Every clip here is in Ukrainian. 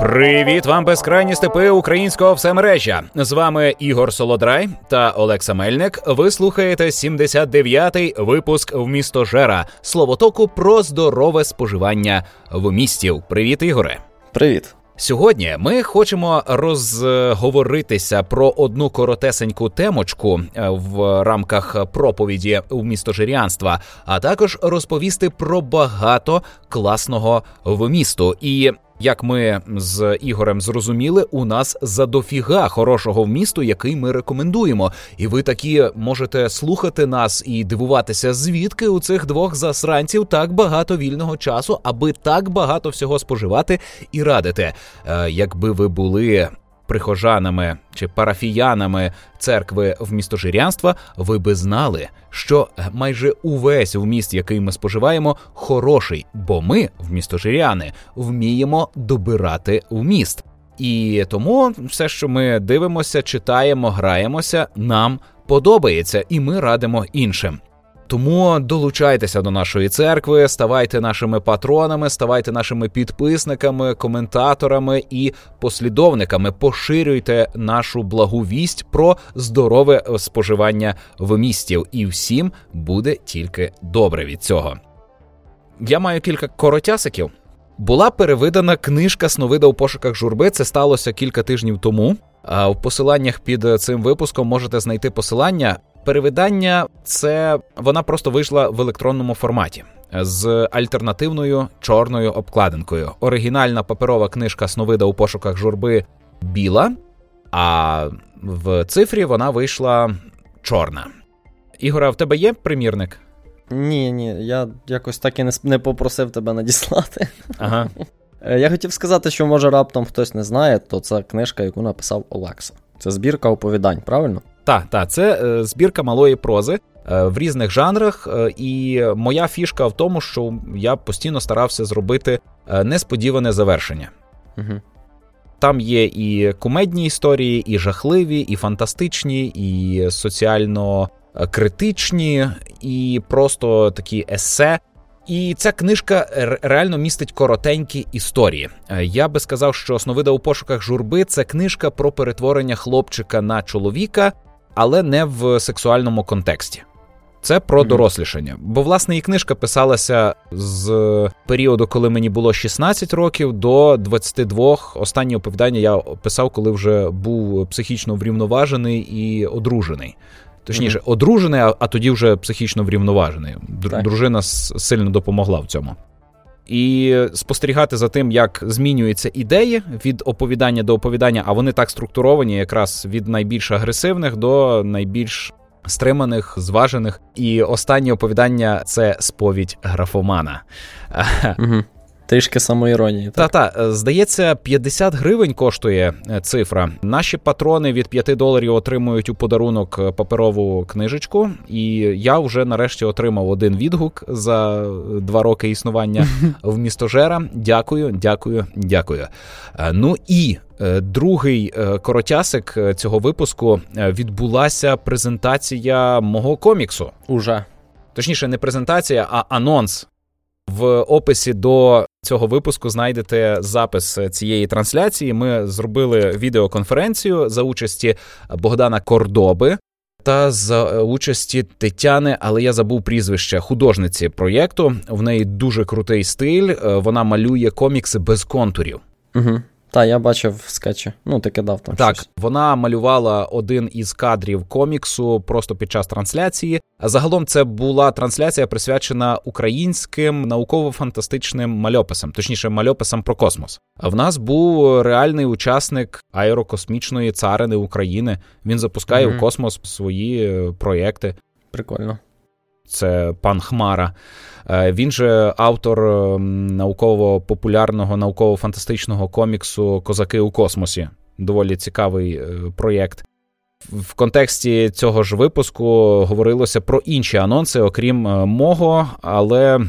Привіт вам, безкрайні степи українського всемережжя. З вами Ігор Солодрай та Олекса Мельник. Ви слухаєте 79-й випуск в місто Жера словотоку про здорове споживання в місті. Привіт, Ігоре. Привіт. Сьогодні ми хочемо розговоритися про одну коротесеньку темочку е, в рамках проповіді у містожирянства, а також розповісти про багато класного в місту. І як ми з Ігорем зрозуміли, у нас задофіга хорошого вмісту, який ми рекомендуємо. І ви такі можете слухати нас і дивуватися, звідки у цих двох засранців так багато вільного часу, аби так багато всього споживати і радити. Е, якби ви були прихожанами чи парафіянами церкви в містожирянства, ви би знали, що майже увесь вміст, який ми споживаємо, хороший, бо ми, в містожиряни, вміємо добирати вміст. І тому все, що ми дивимося, читаємо, граємося, нам подобається, і ми радимо іншим. Тому долучайтеся до нашої церкви, ставайте нашими патронами, ставайте нашими підписниками, коментаторами і послідовниками. Поширюйте нашу благу вість про здорове споживання в місті, і всім буде тільки добре від цього. Я маю кілька коротясиків. Була перевидана книжка Сновида у пошуках журби. Це сталося кілька тижнів тому. А в посиланнях під цим випуском можете знайти посилання. Перевидання це вона просто вийшла в електронному форматі з альтернативною чорною обкладинкою. Оригінальна паперова книжка Сновида у пошуках журби біла, а в цифрі вона вийшла чорна. Ігора, в тебе є примірник? Ні, ні, я якось так і не не попросив тебе надіслати. Ага. Е, я хотів сказати, що може раптом хтось не знає, то це книжка, яку написав Олекса. Це збірка оповідань, правильно? Так, так, це е, збірка малої прози е, в різних жанрах. Е, і моя фішка в тому, що я постійно старався зробити е, несподіване завершення. Угу. Там є і кумедні історії, і жахливі, і фантастичні, і соціально критичні, і просто такі есе. І ця книжка реально містить коротенькі історії. Я би сказав, що Сновида у пошуках журби це книжка про перетворення хлопчика на чоловіка, але не в сексуальному контексті. Це про mm-hmm. дорослішання. Бо, власне, і книжка писалася з періоду, коли мені було 16 років, до 22. Останнє оповідання я писав, коли вже був психічно врівноважений і одружений. Точніше, mm-hmm. одружений, а, тоді вже психічно врівноважений. Дру- дружина сильно допомогла в цьому. І спостерігати за тим, як змінюються ідеї від оповідання до оповідання, а вони так структуровані, якраз від найбільш агресивних до найбільш стриманих, зважених. І останнє оповідання це сповідь графомана. Угу. Трішки самоіронії. Та-та, е, здається, 50 гривень коштує е, цифра. Наші патрони від 5 доларів отримують у подарунок е, паперову книжечку, і я вже нарешті отримав один відгук за два роки існування в містожера. Дякую, дякую, дякую. Ну і другий коротясик цього випуску відбулася презентація мого коміксу. Уже. Точніше, не презентація, а анонс. В описі до цього випуску знайдете запис цієї трансляції. Ми зробили відеоконференцію за участі Богдана Кордоби. Та за участі Тетяни, але я забув прізвище художниці проєкту. В неї дуже крутий стиль. Вона малює комікси без контурів. Угу. Так, я бачив скетчі. Ну, ти кидав там. Так, щось. вона малювала один із кадрів коміксу просто під час трансляції. А загалом це була трансляція присвячена українським науково-фантастичним мальописам, точніше, мальописам про космос. А в нас був реальний учасник аерокосмічної царини України. Він запускає mm-hmm. в космос свої е, проєкти. Прикольно. Це пан Хмара. Е, він же автор ем, науково-популярного, науково-фантастичного коміксу Козаки у космосі. Доволі цікавий е, проєкт. В контексті цього ж випуску говорилося про інші анонси, окрім е, мого, але.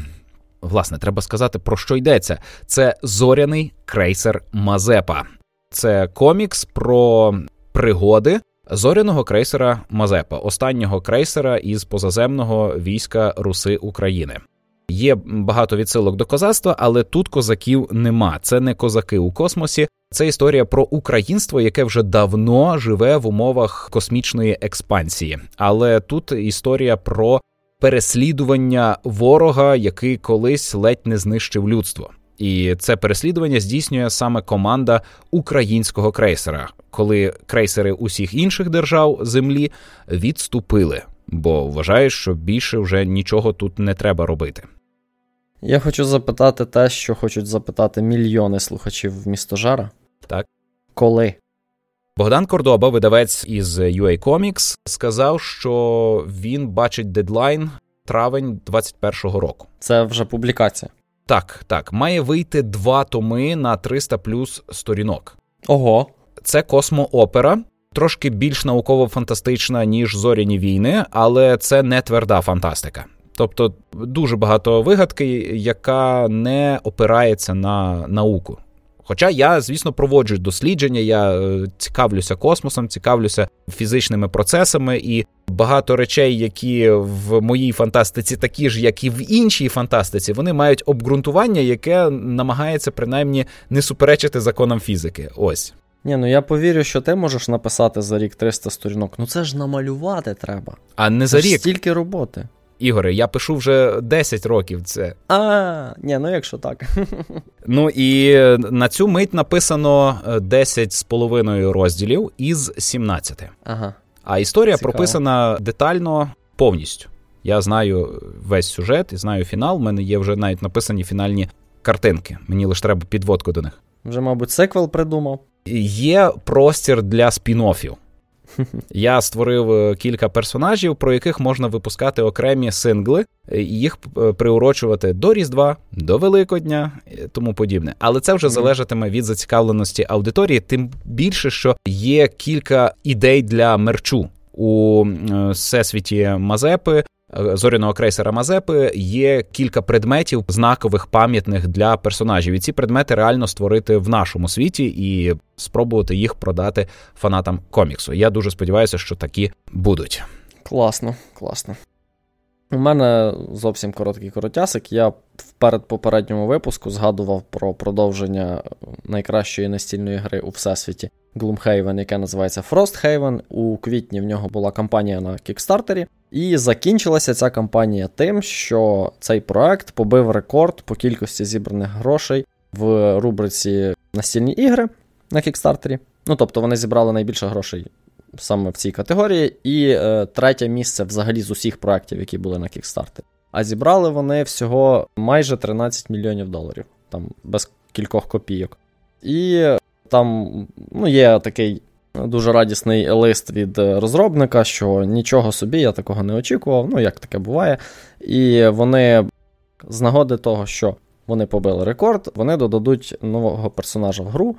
Власне, треба сказати, про що йдеться. Це зоряний крейсер Мазепа. Це комікс про пригоди зоряного крейсера Мазепа, останнього крейсера із позаземного війська Руси України. Є багато відсилок до козацтва, але тут козаків нема. Це не козаки у космосі. Це історія про українство, яке вже давно живе в умовах космічної експансії. Але тут історія про переслідування ворога, який колись ледь не знищив людство. І це переслідування здійснює саме команда українського крейсера, коли крейсери усіх інших держав землі відступили, бо вважають, що більше вже нічого тут не треба робити. Я хочу запитати те, що хочуть запитати мільйони слухачів в місто Жара. Так. Коли? Богдан Кордоба, видавець із UA Comics, сказав, що він бачить дедлайн травень 21-го року. Це вже публікація. Так, так, має вийти два томи на 300 плюс сторінок. Ого. Це космоопера, трошки більш науково-фантастична, ніж зоряні війни, але це не тверда фантастика. Тобто дуже багато вигадки, яка не опирається на науку. Хоча я, звісно, проводжу дослідження, я е, цікавлюся космосом, цікавлюся фізичними процесами, і багато речей, які в моїй фантастиці такі ж, як і в іншій фантастиці, вони мають обґрунтування, яке намагається принаймні не суперечити законам фізики. Ось. Ні, ну я повірю, що ти можеш написати за рік 300 сторінок. Ну це ж намалювати треба. А не це за рік. стільки роботи. Ігоре, я пишу вже 10 років це. А, ні, ну якщо так. Ну і на цю мить написано 10 з половиною розділів із 17. Ага. А історія Цікаво. прописана детально повністю. Я знаю весь сюжет і знаю фінал. У мене є вже навіть написані фінальні картинки. Мені лише треба підводку до них. Вже, мабуть, сиквел придумав. Є простір для спін-оффів. Я створив е, кілька персонажів, про яких можна випускати окремі сингли, е, і їх е, приурочувати до Різдва, до Великодня тому подібне. Але це вже залежатиме від зацікавленості аудиторії, тим більше, що є кілька ідей для мерчу у всесвіті Мазепи. Е, Зоряного крейсера Мазепи є кілька предметів знакових пам'ятних для персонажів, і ці предмети реально створити в нашому світі і спробувати їх продати фанатам коміксу. Я дуже сподіваюся, що такі будуть. Класно, класно. У мене зовсім короткий коротясик. Я в передпопередньому випуску згадував про продовження найкращої настільної гри у всесвіті Gloomhaven, яке називається Frosthaven. У квітні в нього була кампанія на Кікстартері. І закінчилася ця кампанія тим, що цей проект побив рекорд по кількості зібраних грошей в рубриці настільні ігри на Кікстартері. Ну тобто вони зібрали найбільше грошей саме в цій категорії, і е, третє місце взагалі з усіх проєктів, які були на Kickstarter. А зібрали вони всього майже 13 мільйонів доларів, там без кількох копійок. І там ну, є такий дуже радісний лист від розробника, що нічого собі, я такого не очікував, ну як таке буває. І вони з нагоди того, що вони побили рекорд, вони додадуть нового персонажа в гру.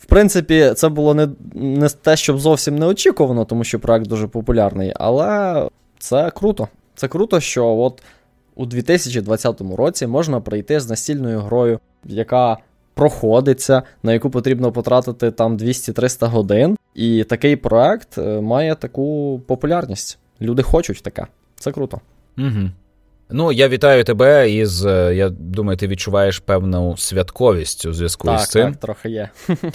В принципі, це було не, не те, щоб зовсім не очікувано, тому що проект дуже популярний, але це круто. Це круто, що от у 2020 році можна прийти з настільною грою, яка проходиться, на яку потрібно потратити там 200-300 годин. І такий проект е, має таку популярність. Люди хочуть таке. Це круто. Угу. Ну, я вітаю тебе із. е, Я думаю, ти відчуваєш певну святковість у зв'язку так, з цим. так, трохи є.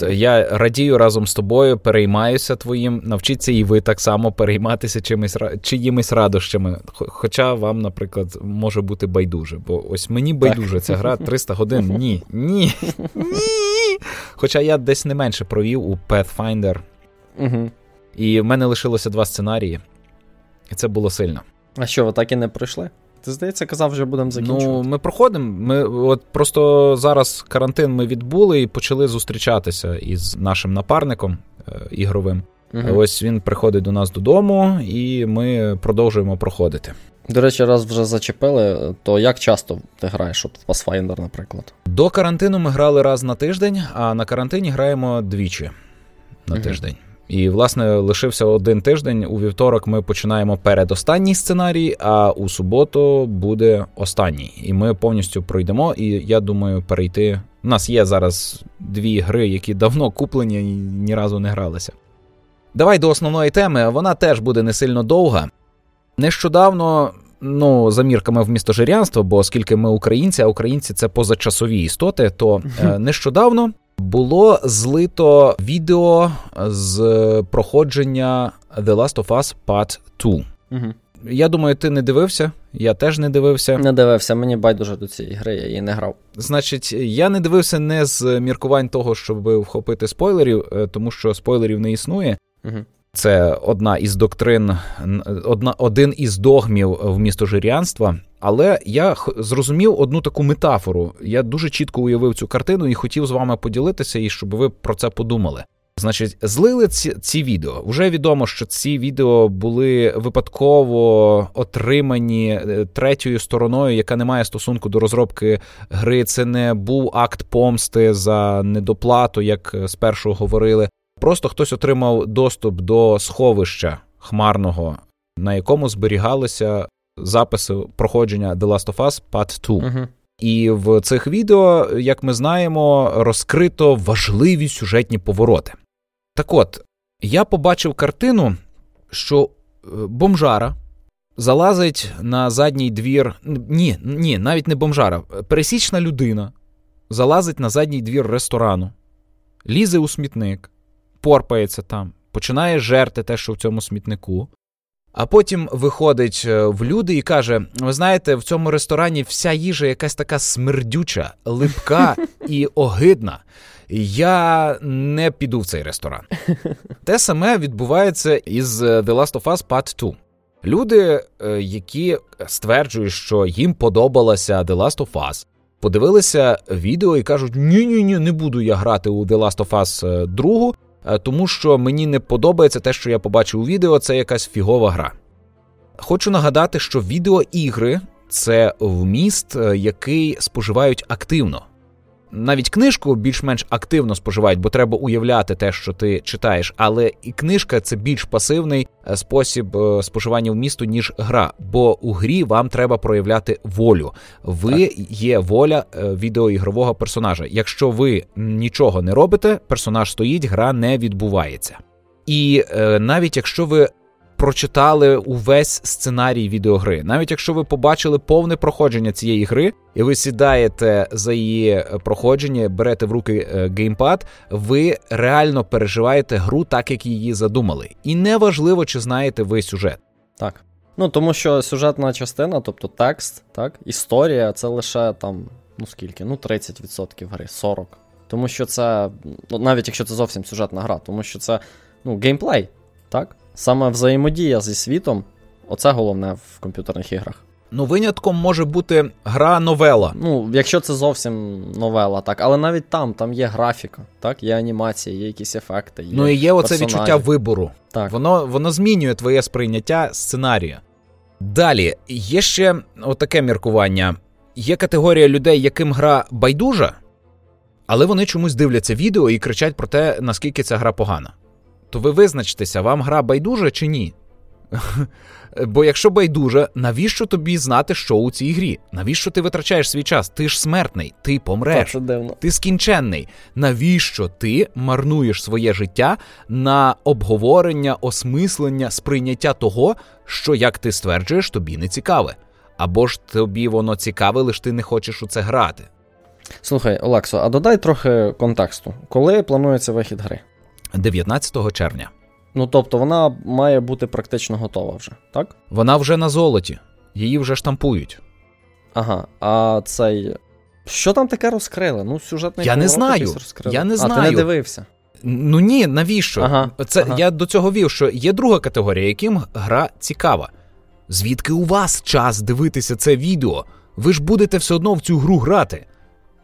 Я радію разом з тобою, переймаюся твоїм. Навчіться і ви так само перейматися чимось чиїмись радощами. Хоча вам, наприклад, може бути байдуже. Бо ось мені байдуже ця гра 300 годин. Ні, ні, ні. Хоча я десь не менше провів у Pathfinder, Угу. і в мене лишилося два сценарії, і це було сильно. А що, ви так і не пройшли? Ти здається, казав, вже будемо закінчувати. Ну, ми проходимо. Ми от просто зараз карантин ми відбули і почали зустрічатися із нашим напарником е, ігровим. Мгм. Ось він приходить до нас додому, і ми продовжуємо проходити. До речі, раз вже зачепили, то як часто ти граєш от в Pathfinder, наприклад? До карантину ми грали раз на тиждень, а на карантині граємо двічі на Мгм. тиждень. І, власне, лишився один тиждень. У вівторок ми починаємо передостанній сценарій, а у суботу буде останній. І ми повністю пройдемо. І я думаю, перейти. У нас є зараз дві гри, які давно куплені і ні разу не гралися. Давай до основної теми. Вона теж буде не сильно довга. Нещодавно Ну, за мірками в містожирянство, бо оскільки ми українці, а українці це позачасові істоти, то е, нещодавно було злито відео з проходження The Last of Us Part 2. Угу. Я думаю, ти не дивився, я теж не дивився. Не дивився, мені байдуже до цієї гри, я її не грав. Значить, я не дивився не з міркувань того, щоб вхопити спойлерів, е, тому що спойлерів не існує. Угу. Це одна із доктрин, одна, один із догмів в містожирянства. Але я зрозумів одну таку метафору. Я дуже чітко уявив цю картину і хотів з вами поділитися, і щоб ви про це подумали. Значить, злили ці ці відео. Вже відомо, що ці відео були випадково отримані е, третьою стороною, яка не має стосунку до розробки гри. Це не був акт помсти за недоплату, як е, спершу говорили. Просто хтось отримав доступ до сховища хмарного, на якому зберігалися записи проходження The Last of Us Part 2. Угу. І в цих відео, як ми знаємо, розкрито важливі сюжетні повороти. Так от, я побачив картину, що е, бомжара залазить на задній двір. Ні, ні, навіть не бомжара. Пересічна людина залазить на задній двір ресторану, лізе у смітник, порпається там, починає жерти те, що в цьому смітнику. А потім виходить е, в люди і каже: Ви знаєте, в цьому ресторані вся їжа якась така смердюча, липка і огидна я не піду в цей ресторан. Те саме відбувається із е, The Last of Us Part 2. Люди, е, які стверджують, що їм подобалася The Last of Us, подивилися відео і кажуть: ні ні не буду я грати у The Last of Us 2, е, тому що мені не подобається те, що я побачив у відео, це якась фігова гра. Хочу нагадати, що відеоігри це вміст, який споживають активно навіть книжку більш-менш активно споживають, бо треба уявляти те, що ти читаєш. Але і книжка це більш пасивний е, спосіб е, споживання в місту, ніж гра. Бо у грі вам треба проявляти волю. Ви так. є воля е, відеоігрового персонажа. Якщо ви нічого не робите, персонаж стоїть, гра не відбувається. І навіть якщо ви прочитали увесь сценарій відеогри. Навіть якщо ви побачили повне проходження цієї гри, і ви сідаєте за її е, проходження, берете в руки е, геймпад, ви реально переживаєте гру так, як її задумали. І неважливо, чи знаєте ви сюжет. Так. Ну тому що сюжетна частина, тобто текст, так, історія, це лише там, ну скільки? Ну, 30% гри, 40%. Тому що це, ну, навіть якщо це зовсім сюжетна гра, тому що це ну, геймплей, так? Саме взаємодія зі світом оце головне в комп'ютерних іграх. Ну, винятком може бути гра новела. Ну, якщо це зовсім новела, так. Але навіть там там є графіка, так, є анімація, є якісь ефекти. Є Ну і є оце відчуття вибору. Так. Воно воно змінює твоє сприйняття сценарія. Далі, є ще отаке міркування: є категорія людей, яким гра байдужа, але вони чомусь дивляться відео і кричать про те, наскільки ця гра погана то ви визначтеся, вам гра байдужа чи ні? Бо якщо байдуже, навіщо тобі знати, що у цій грі? Навіщо ти витрачаєш свій час? Ти ж смертний, ти помреш, це дивно. ти скінченний. Навіщо ти марнуєш своє життя на обговорення, осмислення, сприйняття того, що, як ти стверджуєш, тобі не цікаве? Або ж тобі воно цікаве, лиш ти не хочеш у це грати? Слухай, Олексо, а додай трохи контексту. Коли планується вихід гри? 19 червня. Ну тобто вона має бути практично готова вже, так? Вона вже на золоті, її вже штампують. Ага, а цей. Що там таке розкрили? Ну, сюжетний Я не знаю. Я не знаю. А, ти не дивився. Ну ні, навіщо? Ага, Це ага. я до цього вів, що є друга категорія, яким гра цікава. Звідки у вас час дивитися це відео? Ви ж будете все одно в цю гру грати.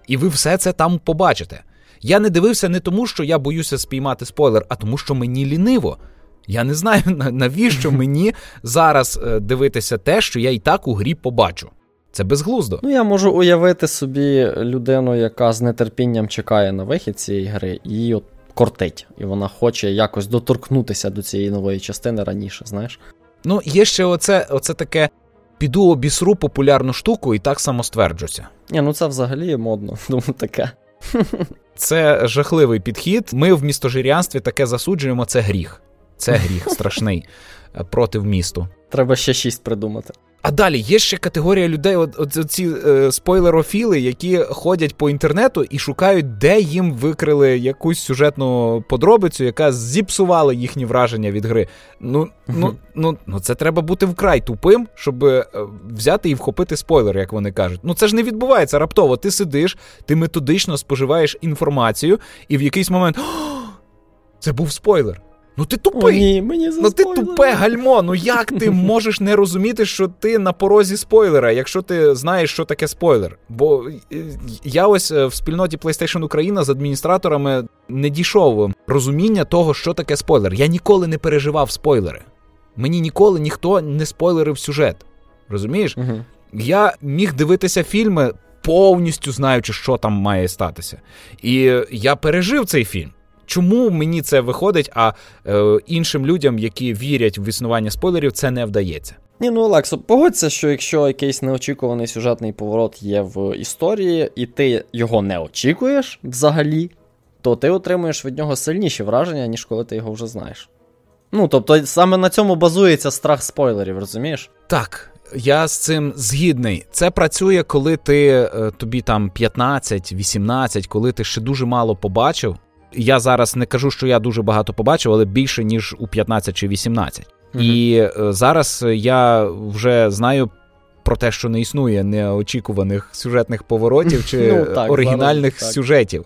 І ви все це там побачите. Я не дивився не тому, що я боюся спіймати спойлер, а тому, що мені ліниво. Я не знаю, навіщо мені зараз е, дивитися те, що я і так у грі побачу. Це безглуздо. Ну, я можу уявити собі людину, яка з нетерпінням чекає на вихід цієї гри, її от кортить, і вона хоче якось доторкнутися до цієї нової частини раніше, знаєш. Ну, є ще оце, оце таке. Піду обісру популярну штуку і так само стверджуся. Ні, ну це взагалі модно, думаю, таке. Це жахливий підхід. Ми в містожирянстві таке засуджуємо. Це гріх. Це гріх страшний проти проти місту. Треба ще шість придумати. А далі є ще категорія людей, от, от ці е, спойлерофіли, які ходять по інтернету і шукають, де їм викрили якусь сюжетну подробицю, яка зіпсувала їхні враження від гри. Ну, ну, ну, ну це треба бути вкрай тупим, щоб е, взяти і вхопити спойлер, як вони кажуть. Ну це ж не відбувається раптово. Ти сидиш, ти методично споживаєш інформацію, і в якийсь момент. Це був спойлер. Ну ти тупий. О, ні, мені Ну ти тупе гальмо. Ну як ти можеш не розуміти, що ти на порозі спойлера, якщо ти знаєш, що таке спойлер? Бо е, я ось е, в спільноті PlayStation Україна з адміністраторами не дійшов розуміння того, що таке спойлер. Я ніколи не переживав спойлери. Мені ніколи ніхто не спойлерив сюжет. Розумієш? Угу. Я міг дивитися фільми, повністю знаючи, що там має статися. І я пережив цей фільм. Чому мені це виходить, а е, іншим людям, які вірять в існування спойлерів, це не вдається? Ні, ну Олексо, погодься, що якщо якийсь неочікуваний сюжетний поворот є в історії, і ти його не очікуєш взагалі, то ти отримуєш від нього сильніші враження, ніж коли ти його вже знаєш. Ну, тобто, саме на цьому базується страх спойлерів, розумієш? Так. Я з цим згідний. Це працює, коли ти е, тобі там 15-18, коли ти ще дуже мало побачив, я зараз не кажу, що я дуже багато побачив, але більше ніж у 15 чи 18. Угу. І е, зараз я вже знаю. Про те, що не існує неочікуваних сюжетних поворотів чи ну, так, оригінальних зараз, сюжетів.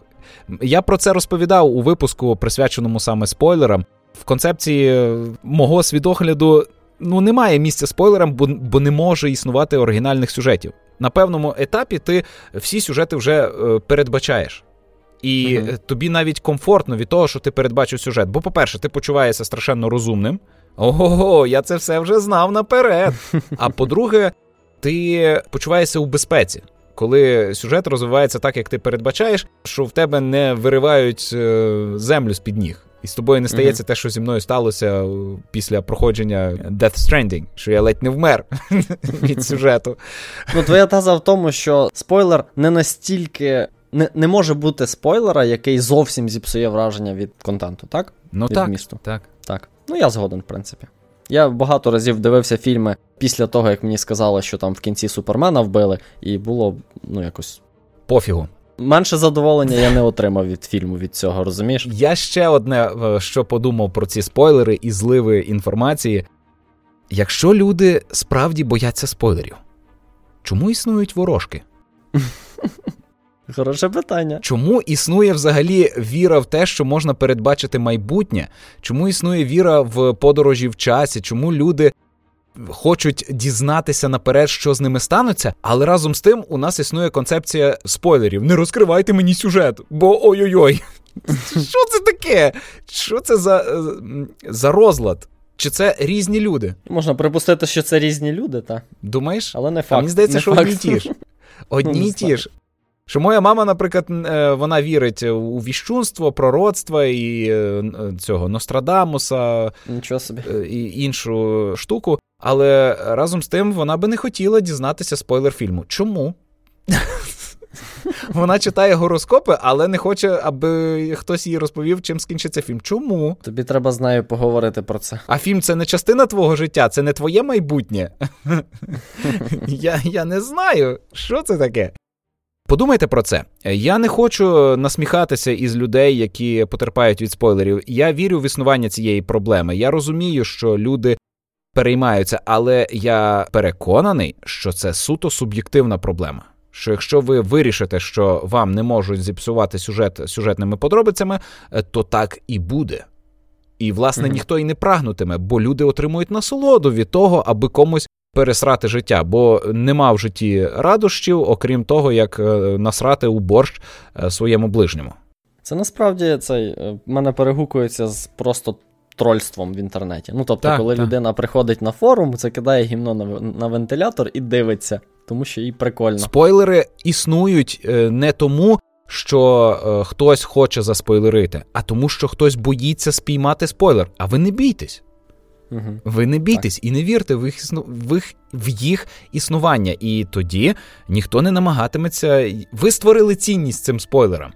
Я про це розповідав у випуску, присвяченому саме спойлерам. В концепції е, мого свідогляду ну немає місця спойлерам, бо, бо не може існувати оригінальних сюжетів. На певному етапі ти всі сюжети вже е, передбачаєш. І uh тобі навіть комфортно від того, що ти передбачив сюжет. Бо, по-перше, ти почуваєшся страшенно розумним. Ого, я це все вже знав наперед. А по-друге, ти почуваєшся у безпеці. Коли сюжет розвивається так, як ти передбачаєш, що в тебе не виривають е, землю з під ніг. І з тобою не стається uh те, що зі мною сталося після проходження Death Stranding, що я ледь не вмер від сюжету. Ну, твоя таза в тому, що спойлер не настільки не не може бути спойлера, який зовсім зіпсує враження від контенту, так? Ну від так, місту. так. Так. Ну я згоден, в принципі. Я багато разів дивився фільми після того, як мені сказали, що там в кінці Супермена вбили, і було, ну, якось. Пофігу. Менше задоволення я не отримав від фільму від цього, розумієш? Я ще одне, е, що подумав про ці спойлери і зливи інформації. Якщо люди справді бояться спойлерів, чому існують ворожки? Хороше питання. Чому існує взагалі віра в те, що можна передбачити майбутнє? Чому існує віра в подорожі в часі? Чому люди хочуть дізнатися наперед, що з ними станеться? Але разом з тим у нас існує концепція спойлерів. Не розкривайте мені сюжет, бо ой-ой-ой. Що це таке? Що це за, за розлад? Чи це різні люди? Можна припустити, що це різні люди, так? Думаєш? Але не факт. А мені здається, не що факт. одні ті ж. Одні ну, ті ж. Що моя мама, наприклад, е, вона вірить у віщунство, пророцтво і е, цього Нострадамуса Нічого собі. Е, і іншу штуку, але разом з тим вона би не хотіла дізнатися спойлер фільму. Чому? Вона читає гороскопи, але не хоче, аби хтось їй розповів, чим скінчиться фільм. Чому? Тобі треба з нею поговорити про це. А фільм це не частина твого життя, це не твоє майбутнє. Я я не знаю, що це таке. Подумайте про це. Я не хочу насміхатися із людей, які потерпають від спойлерів. Я вірю в існування цієї проблеми. Я розумію, що люди переймаються, але я переконаний, що це суто суб'єктивна проблема. Що якщо ви вирішите, що вам не можуть зіпсувати сюжет сюжетними подробицями, то так і буде. І, власне, mm-hmm. ніхто і не прагнутиме, бо люди отримують насолоду від того, аби комусь пересрати життя, бо нема в житті радощів, окрім того, як е, насрати у борщ е, своєму ближньому. Це насправді цей е, мене перегукується з просто трольством в інтернеті. Ну тобто, так, коли так. людина приходить на форум, це кидає гімно на, на вентилятор і дивиться, тому що їй прикольно. Спойлери існують не тому. Що е, хтось хоче заспойлерити, а тому, що хтось боїться спіймати спойлер. А ви не бійтесь. Угу. Ви не бійтесь так. і не вірте в їх, в, їх, в їх існування. І тоді ніхто не намагатиметься. Ви створили цінність цим спойлерам.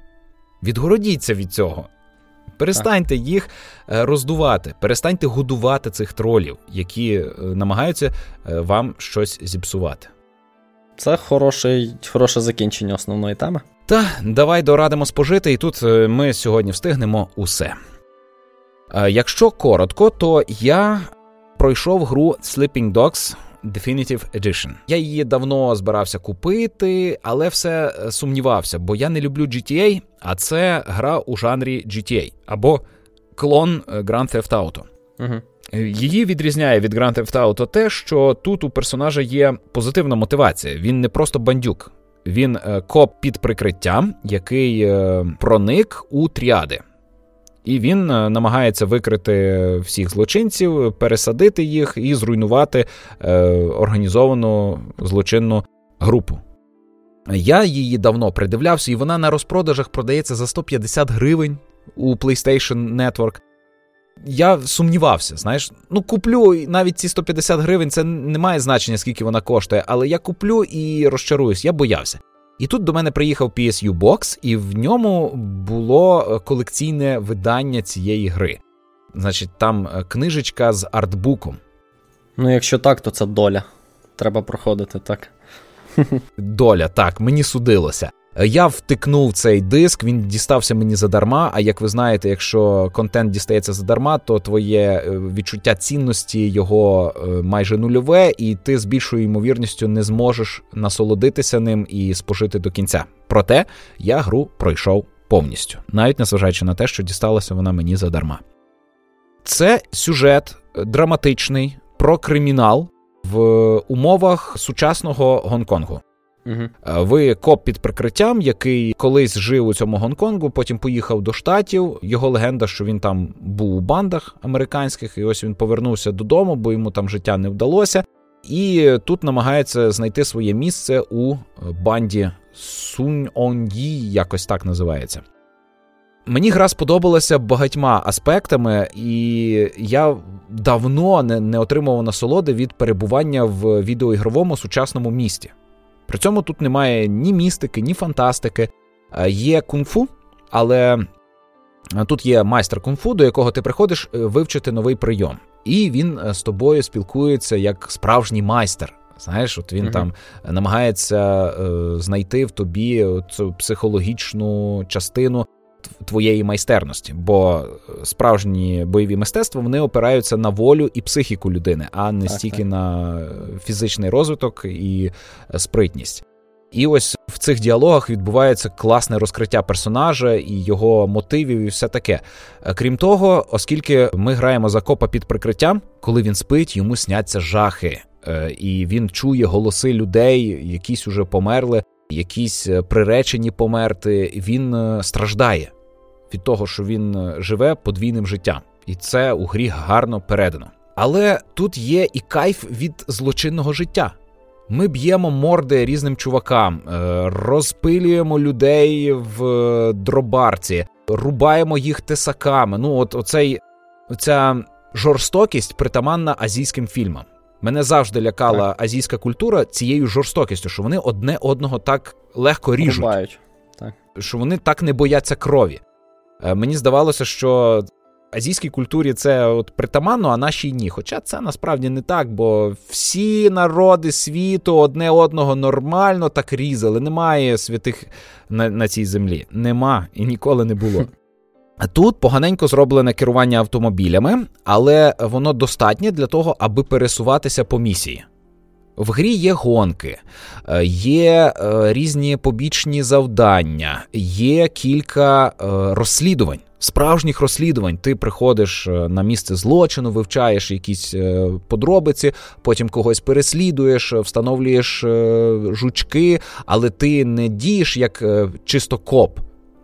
Відгородіться від цього. Перестаньте їх е, роздувати, перестаньте годувати цих тролів, які е, намагаються е, вам щось зіпсувати. Це хороший, хороше закінчення основної теми. Та давай дорадимо спожити, і тут ми сьогодні встигнемо усе. Якщо коротко, то я пройшов гру Sleeping Dogs Definitive Edition. Я її давно збирався купити, але все е, сумнівався, бо я не люблю GTA, а це гра у жанрі GTA або клон е, Grand Theft Auto. Угу. Її відрізняє від Grand Theft Auto те, що тут у персонажа є позитивна мотивація. Він не просто бандюк, він е, коп під прикриттям, який проник у тріади. І він е, намагається викрити всіх злочинців, пересадити їх і зруйнувати е, організовану злочинну групу. Я її давно придивлявся, і вона на розпродажах продається за 150 гривень у PlayStation Network. Я сумнівався, знаєш, ну куплю навіть ці 150 гривень, це не має значення, скільки вона коштує, але я куплю і розчаруюсь, я боявся. І тут до мене приїхав PSU Box, і в ньому було е, колекційне видання цієї гри. Значить, там е, книжечка з артбуком. Ну, якщо так, то це доля. Треба проходити так. Доля, так, мені судилося. Я втикнув цей диск, він дістався мені задарма. А як ви знаєте, якщо контент дістається задарма, то твоє е, відчуття цінності його е, майже нульове, і ти з більшою ймовірністю не зможеш насолодитися ним і спожити до кінця. Проте я гру пройшов повністю, навіть незважаючи на те, що дісталася вона мені задарма. Це сюжет драматичний про кримінал в умовах сучасного Гонконгу. Угу. Ви коп під прикриттям, який колись жив у цьому Гонконгу, потім поїхав до штатів. Його легенда, що він там був у бандах американських, і ось він повернувся додому, бо йому там життя не вдалося. І тут намагається знайти своє місце у банді Сунь-Он'ї, якось так називається. Мені гра сподобалася багатьма аспектами, і я давно не не отримував насолоди від перебування в відеоігровому сучасному місті. При цьому тут немає ні містики, ні фантастики. Е, є кунг-фу, але е, тут є майстер кунг-фу, до якого ти приходиш е, вивчити новий прийом. І він з тобою спілкується як справжній майстер. Знаєш, от він uh там намагається е, знайти в тобі цю психологічну частину твоєї майстерності, бо справжні бойові мистецтва вони опираються на волю і психіку людини, а не так, стільки так. на фізичний розвиток і спритність. І ось в цих діалогах відбувається класне розкриття персонажа і його мотивів, і все таке. Крім того, оскільки ми граємо за копа під прикриттям, коли він спить, йому сняться жахи, е, і він чує голоси людей, якісь уже померли, якісь е, приречені померти, він е, страждає від того, що він е, живе подвійним життям, і це у грі гарно передано. Але тут є і кайф від злочинного життя. Ми б'ємо морди різним чувакам, розпилюємо людей в дробарці, рубаємо їх тесаками. Ну, от оцей, оця жорстокість притаманна азійським фільмам. Мене завжди лякала так. азійська культура цією жорстокістю, що вони одне одного так легко ріжуть, Рубають. Так. що вони так не бояться крові. Е, мені здавалося, що азійській культурі це от притаманно, а нашій ні. Хоча це насправді не так, бо всі народи світу одне одного нормально так різали. Немає святих на, на цій землі. Нема і ніколи не було. Тут поганенько зроблене керування автомобілями, але воно достатнє для того, аби пересуватися по місії. В грі є гонки, е, є е, різні побічні завдання, є кілька е, розслідувань. Справжніх розслідувань ти приходиш на місце злочину, вивчаєш якісь подробиці, потім когось переслідуєш, встановлюєш жучки, але ти не дієш як чисто коп,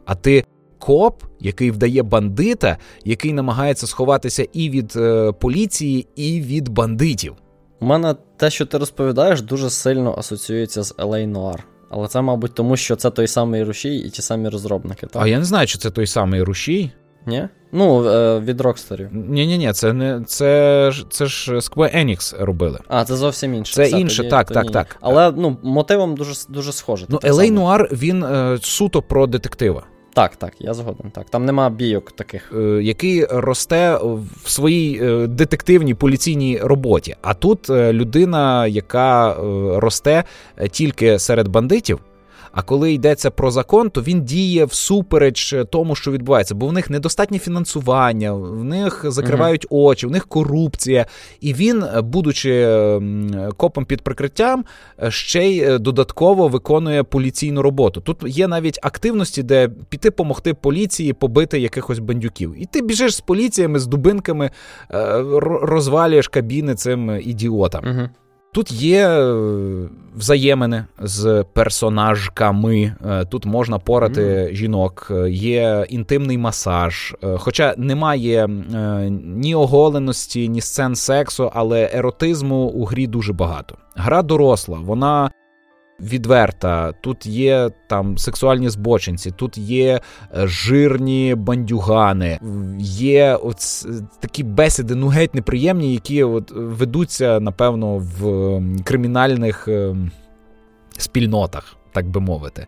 а ти коп, який вдає бандита, який намагається сховатися і від е, поліції, і від бандитів. У мене те, що ти розповідаєш, дуже сильно асоціюється з LA Noir. Але це, мабуть, тому що це той самий рушій і ті самі розробники. так? А я не знаю, чи це той самий рушій. Ні? Ну, е, від Rockstar. Ні, ні, ні, це не це ж це ж Square Enix робили. А, це зовсім інше. Це Все, інше, тоді, так, тоді, так, так. Але ну, мотивом дуже дуже схоже. Ну, LA Noir, він е, суто про детектива. Так, так, я згоден. Так. Там нема бійок таких. Е, який росте в своїй е, детективній поліційній роботі. А тут е, людина, яка росте тільки серед бандитів. А коли йдеться про закон, то він діє всупереч тому, що відбувається, бо в них недостатнє фінансування, в них закривають uh очі, в них корупція. І він, будучи копом під прикриттям, ще й додатково виконує поліційну роботу. Тут є навіть активності, де піти допомогти поліції побити якихось бандюків. І ти біжиш з поліціями, з дубинками, е, розвалюєш кабіни цим ідіотам. uh Тут є е, взаємини з персонажками, е, тут можна порати mm. жінок, е, є інтимний масаж. Хоча немає ні оголеності, ні сцен сексу, але еротизму у грі дуже багато. Гра доросла, вона відверта, тут є там сексуальні збочинці, тут є е, жирні бандюгани, є от такі бесіди, ну геть неприємні, які от ведуться, напевно, в кримінальних ем, спільнотах, так би мовити.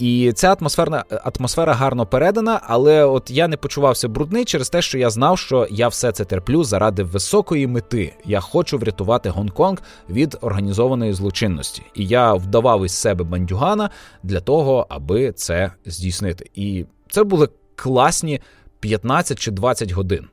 І ця атмосферна атмосфера гарно передана, але от я не почувався брудний через те, що я знав, що я все це терплю заради високої мети. Я хочу врятувати Гонконг від організованої злочинності. І я вдавав із себе бандюгана для того, аби це здійснити. І це були класні 15 чи 20 годин.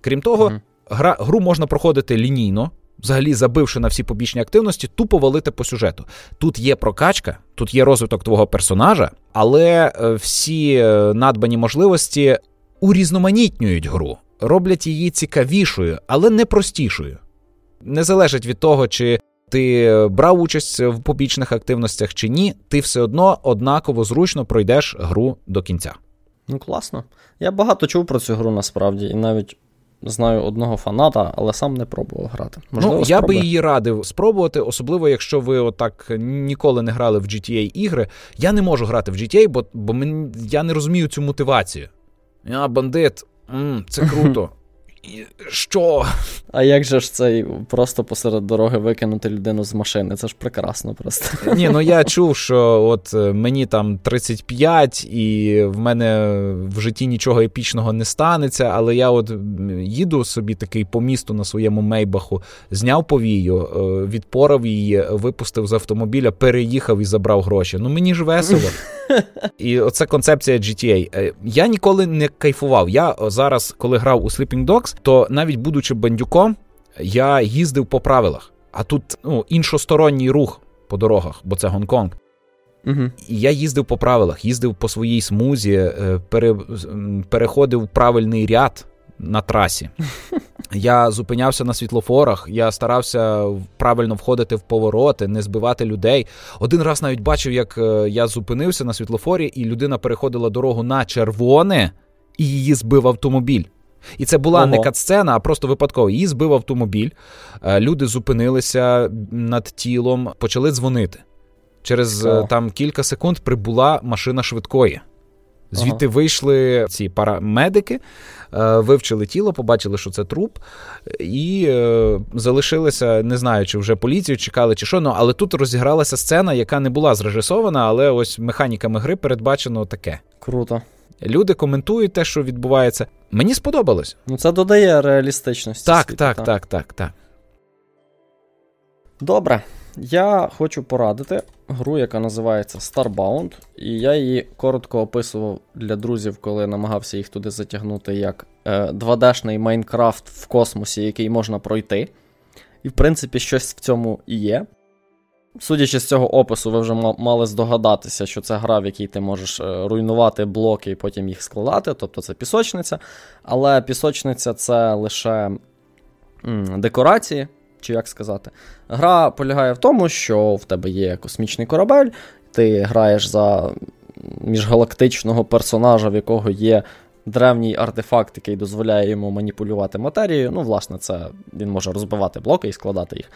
Крім того, mm гра, гру можна проходити лінійно взагалі забивши на всі побічні активності, тупо валити по сюжету. Тут є прокачка, тут є розвиток твого персонажа, але е, всі е, надбані можливості урізноманітнюють гру, роблять її цікавішою, але не простішою. Не залежить від того, чи ти брав участь в побічних активностях чи ні, ти все одно однаково зручно пройдеш гру до кінця. Ну, класно. Я багато чув про цю гру насправді, і навіть знаю одного фаната, але сам не пробував грати. Можливо, ну, Я би її радив спробувати, особливо, якщо ви отак ніколи не грали в GTA ігри. Я не можу грати в GTA, бо бо мен, я не розумію цю мотивацію. Я бандит, м, це круто. Що? А як же ж цей просто посеред дороги викинути людину з машини? Це ж прекрасно просто. Ні, ну я чув, що от е, мені там 35, і в мене в житті нічого епічного не станеться, але я от їду собі такий по місту на своєму мейбаху, зняв повію, е, відпорав її, випустив з автомобіля, переїхав і забрав гроші. Ну мені ж весело. І оце концепція GTA. Е, я ніколи не кайфував. Я зараз, коли грав у Sleeping Dogs, то навіть будучи бандюком, я їздив по правилах. А тут ну, іншосторонній рух по дорогах, бо це Гонконг. Угу. І я їздив по правилах, їздив по своїй смузі, е, пере, переходив правильний ряд на трасі. Я зупинявся на світлофорах, я старався правильно входити в повороти, не збивати людей. Один раз навіть бачив, як е, я зупинився на світлофорі, і людина переходила дорогу на червоне, і її збив автомобіль. І це була Ого. не катсцена, а просто випадково. Її збив автомобіль. Е, люди зупинилися над тілом, почали дзвонити. Через О. Е, там кілька секунд прибула машина швидкої. Звідти ага. вийшли ці парамедики, е, вивчили тіло, побачили, що це труп, і залишилися, не знаю, чи вже поліцію чекали, чи що. Ну, але тут розігралася сцена, яка не була зрежисована, але ось механіками гри передбачено таке. Круто. Люди коментують те, що відбувається. Мені сподобалось. Ну, це додає реалістичності. Так, світу, так, так, так, так, так. Добре. Я хочу порадити гру, яка називається Starbound, і я її коротко описував для друзів, коли намагався їх туди затягнути як 2D-шний е, Майнкрафт в космосі, який можна пройти. І, в принципі, щось в цьому і є. Судячи з цього опису, ви вже мали здогадатися, що це гра, в якій ти можеш е, руйнувати блоки і потім їх складати, тобто це пісочниця. Але пісочниця це лише декорації чи як сказати. Гра полягає в тому, що в тебе є космічний корабель, ти граєш за міжгалактичного персонажа, в якого є древній артефакт, який дозволяє йому маніпулювати матерією. Ну, власне, це він може розбивати блоки і складати їх.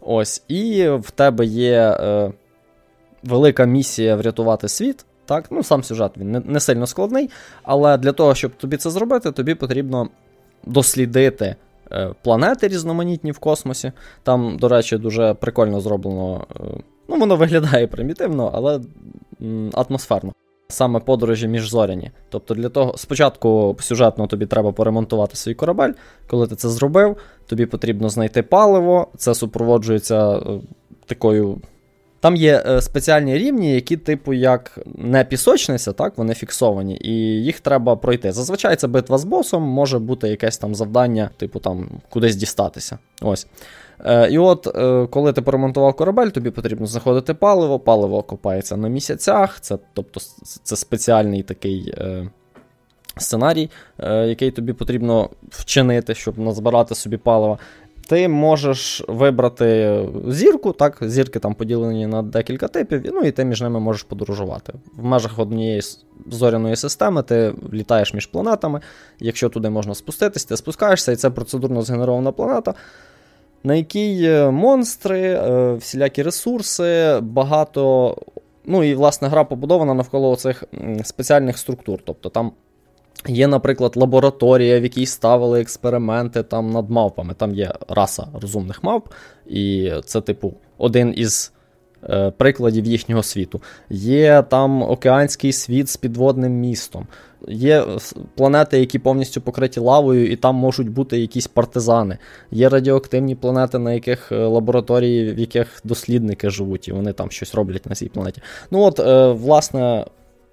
Ось, І в тебе є е, велика місія врятувати світ. Так, ну Сам сюжет він не, не сильно складний, але для того, щоб тобі це зробити, тобі потрібно дослідити Е, планети різноманітні в космосі. Там, до речі, дуже прикольно зроблено. Е, ну, воно виглядає примітивно, але атмосферно. Саме подорожі міжзоряні. Тобто для того, спочатку сюжетно тобі треба поремонтувати свій корабель. Коли ти це зробив, тобі потрібно знайти паливо, це супроводжується е, такою. Там є е, спеціальні рівні, які, типу, як не пісочниця, так, вони фіксовані, і їх треба пройти. Зазвичай це битва з босом, може бути якесь там завдання, типу там кудись дістатися. Ось. Е, і от, е, коли ти поремонтував корабель, тобі потрібно знаходити паливо. Паливо окупається на місяцях, це тобто, це спеціальний такий е, сценарій, який тобі потрібно вчинити, щоб назбирати собі паливо. Ти можеш вибрати зірку, так, зірки там поділені на декілька типів, ну і ти між ними можеш подорожувати. В межах однієї зоряної системи ти літаєш між планетами. Якщо туди можна спуститись, ти спускаєшся, і це процедурно згенерована планета на якій монстри, е, всілякі ресурси, багато. Ну і власне гра побудована навколо цих спеціальних структур. Тобто там є, наприклад, лабораторія, в якій ставили експерименти там над мавпами. Там є раса розумних мавп, і це, типу, один із Е, прикладів їхнього світу. Є там океанський світ з підводним містом. Є планети, які повністю покриті лавою, і там можуть бути якісь партизани. Є радіоактивні планети, на яких е, лабораторії, в яких дослідники живуть, і вони там щось роблять на цій планеті. Ну от, е, власне,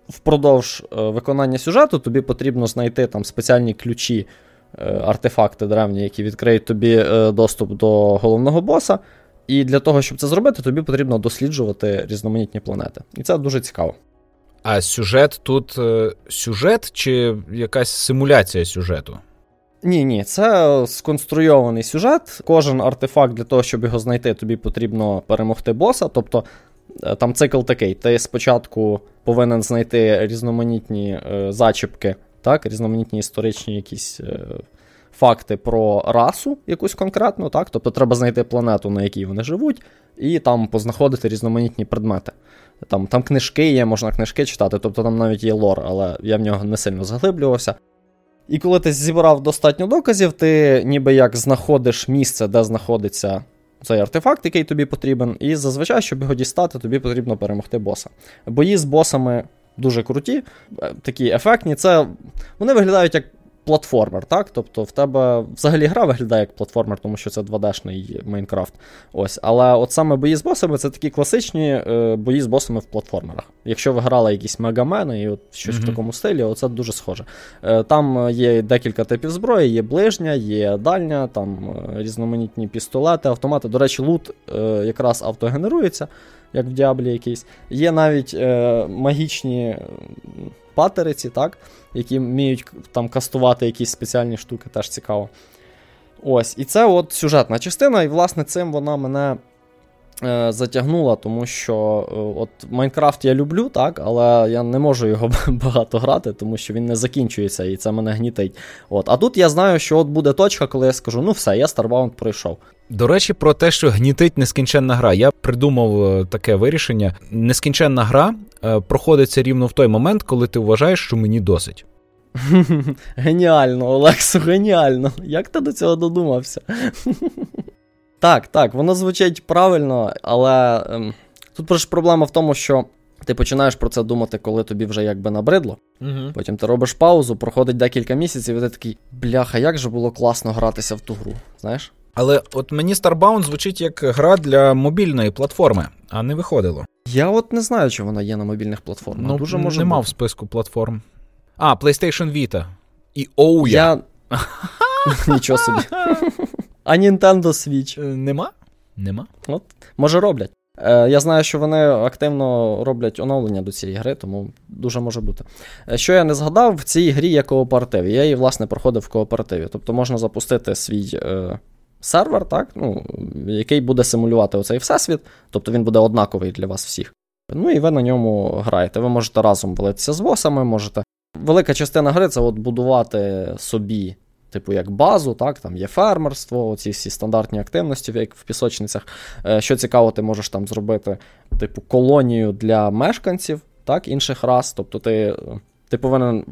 впродовж виконання сюжету тобі потрібно знайти там спеціальні ключі, артефакти древні, які відкриють тобі доступ до головного боса. І для того, щоб це зробити, тобі потрібно досліджувати різноманітні планети. І це дуже цікаво. А сюжет тут е, сюжет чи якась симуляція сюжету? Ні, ні, це сконструйований сюжет. Кожен артефакт для того, щоб його знайти, тобі потрібно перемогти боса. Тобто е, там цикл такий: ти спочатку повинен знайти різноманітні е, зачіпки, так, різноманітні історичні якісь факти про расу якусь конкретну, так? Тобто треба знайти планету, на якій вони живуть, і там познаходити різноманітні предмети. Там там книжки є, можна книжки читати, тобто там навіть є лор, але я в нього не сильно заглиблювався. І коли ти зібрав достатньо доказів, ти ніби як знаходиш місце, де знаходиться цей артефакт, який тобі потрібен, і зазвичай, щоб його дістати, тобі потрібно перемогти боса. Бої з босами дуже круті, такі ефектні. Це Вони виглядають як платформер, так? Тобто в тебе взагалі гра виглядає як платформер, тому що це 2D-шний Майнкрафт. Ось. Але от саме бої з босами це такі класичні е, бої з босами в платформерах. Якщо ви грали якісь мегамени і от щось mm-hmm. в такому стилі, оце дуже схоже. Е, там є декілька типів зброї, є ближня, є дальня, там е, різноманітні пістолети, автомати. До речі, лут е, якраз автогенерується, як в Діаблі якийсь. Є навіть е, магічні патериці, так? які вміють там кастувати якісь спеціальні штуки, теж цікаво. Ось, І це от сюжетна частина, і, власне, цим вона мене е, затягнула, тому що е, от Майнкрафт я люблю, так, але я не можу його багато грати, тому що він не закінчується, і це мене гнітить. От. А тут я знаю, що от буде точка, коли я скажу, ну все, я Starbound пройшов. До речі, про те, що гнітить нескінченна гра. Я придумав е, таке вирішення. Нескінченна гра е, проходиться рівно в той момент, коли ти вважаєш, що мені досить. Геніально, Олексу, геніально. Як ти до цього додумався? Так, так, воно звучить правильно, але ем, тут ж проблема в тому, що ти починаєш про це думати, коли тобі вже якби набридло. Угу. Потім ти робиш паузу, проходить декілька місяців, і ти такий, бляха, як же було класно гратися в ту гру. Знаєш? Але от мені Starbound звучить як гра для мобільної платформи, а не виходило. Я от не знаю, чи вона є на мобільних платформах. Ну, Дуже може Нема в списку платформ. А, PlayStation Vita. І Ouya. Я... Нічого собі. А Nintendo Switch. Е, нема? Нема. От, Може роблять. Е, Я знаю, що вони активно роблять оновлення до цієї гри, тому дуже може бути. Е, що я не згадав, в цій грі є кооператив. Я її, власне, проходив в кооперативі. Тобто можна запустити свій е, сервер, так, ну, який буде симулювати оцей всесвіт, тобто він буде однаковий для вас всіх. Ну і ви на ньому граєте. Ви можете разом билитися з босами, можете. Велика частина гри це от будувати собі, типу, як базу, так, там є фермерство, оці всі стандартні активності, як в пісочницях. Е, що цікаво, ти можеш там зробити, типу, колонію для мешканців, так, інших рас. Тобто ти ти повинен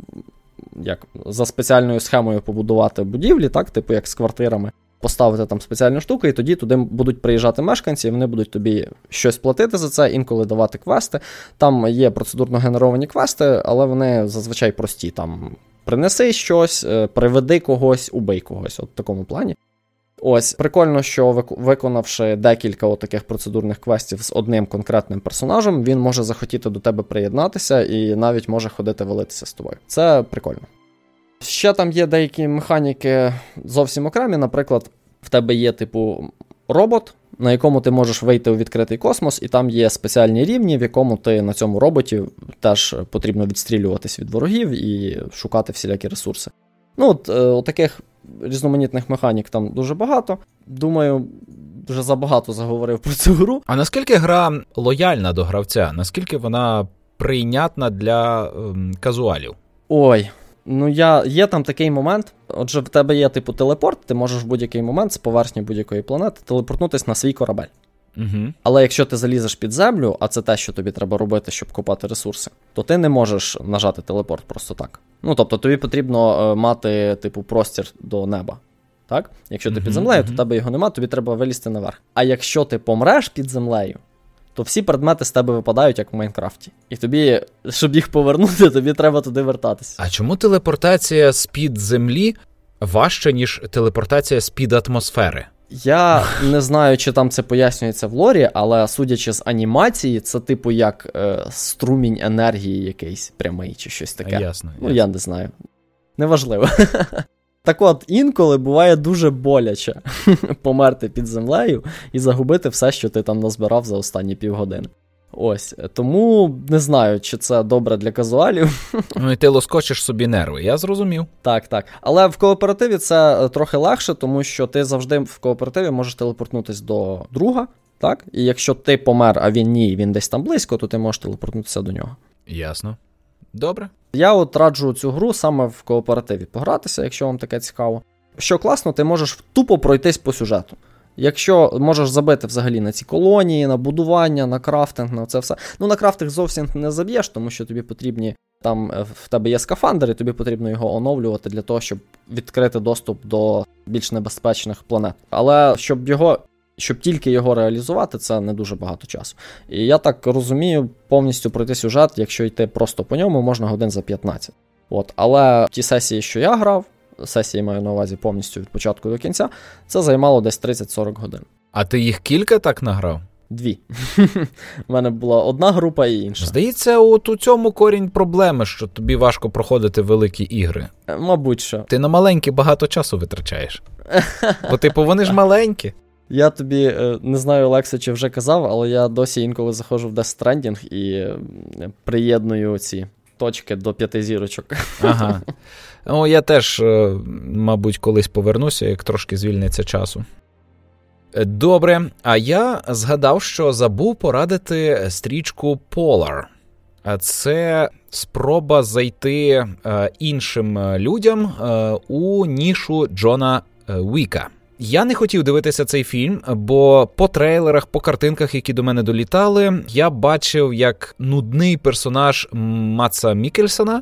як, за спеціальною схемою побудувати будівлі, так, типу, як з квартирами поставити там спеціальну штуку, і тоді туди будуть приїжджати мешканці, і вони будуть тобі щось платити за це, інколи давати квести. Там є процедурно генеровані квести, але вони зазвичай прості. Там принеси щось, е, приведи когось, убий когось, от в такому плані. Ось, прикольно, що виконавши декілька таких процедурних квестів з одним конкретним персонажем, він може захотіти до тебе приєднатися і навіть може ходити велитися з тобою. Це прикольно. Ще там є деякі механіки зовсім окремі. Наприклад, в тебе є, типу, робот, на якому ти можеш вийти у відкритий космос, і там є спеціальні рівні, в якому ти на цьому роботі теж потрібно відстрілюватись від ворогів і шукати всілякі ресурси. Ну, от, от таких різноманітних механік там дуже багато. Думаю, вже забагато заговорив про цю гру. А наскільки гра лояльна до гравця? Наскільки вона прийнятна для ем, казуалів? Ой. Ну, я, є там такий момент. Отже, в тебе є типу телепорт, ти можеш в будь-який момент з поверхні будь-якої планети телепортнутися на свій корабель. Угу. Але якщо ти залізеш під землю, а це те, що тобі треба робити, щоб копати ресурси, то ти не можеш нажати телепорт просто так. Ну тобто тобі потрібно е, мати, типу, простір до неба. Так? Якщо ти під землею, то тебе його нема, тобі треба вилізти наверх. А якщо ти помреш під землею, то всі предмети з тебе випадають, як в Майнкрафті. І тобі, щоб їх повернути, тобі треба туди вертатися. А чому телепортація з під землі важча, ніж телепортація з під атмосфери? Я не знаю, чи там це пояснюється в лорі, але судячи з анімації, це типу як е, струмінь енергії якийсь прямий чи щось таке. Ясно. ясно. Ну, я не знаю. Неважливо. Так от, інколи буває дуже боляче померти під землею і загубити все, що ти там назбирав за останні півгодини. Ось тому не знаю, чи це добре для казуалів. Ну і ти лоскочиш собі нерви, я зрозумів. Так, так. Але в кооперативі це е, трохи легше, тому що ти завжди в кооперативі можеш телепортнутися до друга. Так? І якщо ти помер, а він ні, він десь там близько, то ти можеш телепортнутися до нього. Ясно. Добре. Я от раджу цю гру саме в кооперативі погратися, якщо вам таке цікаво. Що класно, ти можеш тупо пройтись по сюжету. Якщо можеш забити взагалі на ці колонії, на будування, на крафтинг, на це все. Ну, на крафтинг зовсім не заб'єш, тому що тобі потрібні. Там е, в тебе є скафандр, і тобі потрібно його оновлювати для того, щоб відкрити доступ до більш небезпечних планет. Але щоб його, щоб тільки його реалізувати, це не дуже багато часу. І я так розумію, повністю пройти сюжет, якщо йти просто по ньому, можна годин за 15. От, Але ті сесії, що я грав, сесії маю на увазі повністю від початку до кінця, це займало десь 30-40 годин. А ти їх кілька так награв? Дві. У мене була одна група і інша. Здається, от у цьому корінь проблеми, що тобі важко проходити великі ігри. Е, мабуть, що. Ти на маленькі багато часу витрачаєш. Бо, типу, вони ж маленькі. Я тобі е, не знаю, Олекса, чи вже казав, але я досі інколи заходжу в Death Stranding і приєдную ці точки до п'яти зірочок. Ага. Ну, я теж, е, мабуть, колись повернуся, як трошки звільниться часу. Е, добре, а я згадав, що забув порадити стрічку Polar. Це спроба зайти е, іншим людям у нішу Джона Віка. Я не хотів дивитися цей фільм, бо по трейлерах, по картинках, які до мене долітали, я бачив, як нудний персонаж Маца Мікельсона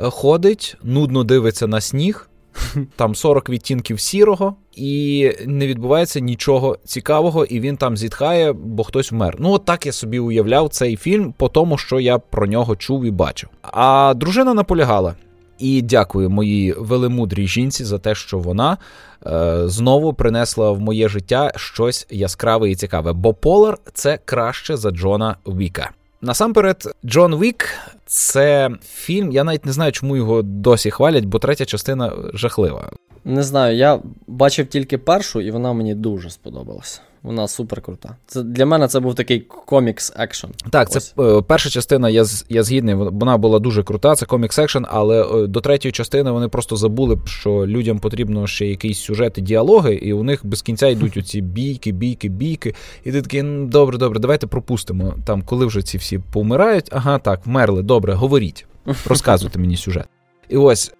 Е, ходить, нудно дивиться на сніг, там 40 відтінків сірого, і не відбувається нічого цікавого, і він там зітхає, бо хтось вмер. Ну, от так я собі уявляв цей фільм, по тому, що я про нього чув і бачив. А дружина наполягала. І дякую моїй велемудрій жінці за те, що вона е, знову принесла в моє життя щось яскраве і цікаве. Бо Полар це краще за Джона Віка. Насамперед, Джон Вік це фільм. Я навіть не знаю, чому його досі хвалять, бо третя частина жахлива. Не знаю, я бачив тільки першу, і вона мені дуже сподобалася. Вона супер крута. Це Для мене це був такий комікс екшн. Так, Ось. це перша частина, я я згідний, вона була дуже крута, це комікс екшн, але е, до третьої частини вони просто забули, що людям потрібно ще якийсь сюжет і діалоги, і у них без кінця йдуть оці бійки, бійки, бійки. І ти такий, ну добре, добре, давайте пропустимо. Там, коли вже ці всі помирають, ага, так, вмерли, добре, говоріть, розказуйте мені сюжет. І ось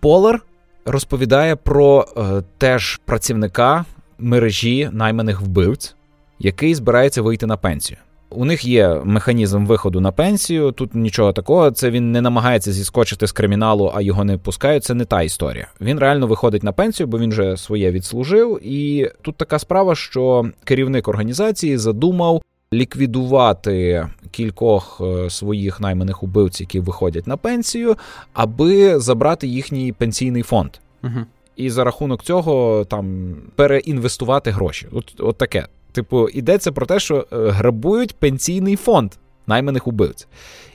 Полар розповідає про е, теж працівника мережі найманих вбивць, який збирається вийти на пенсію. У них є механізм виходу на пенсію. Тут нічого такого. Це він не намагається зіскочити з криміналу, а його не пускають. Це не та історія. Він реально виходить на пенсію, бо він вже своє відслужив. І тут така справа, що керівник організації задумав ліквідувати кількох е, своїх найманих убивців, які виходять на пенсію, аби забрати їхній пенсійний фонд. Угу. І за рахунок цього там переінвестувати гроші. От, От таке. Типу, йдеться про те, що е, грабують пенсійний фонд найманих убивців.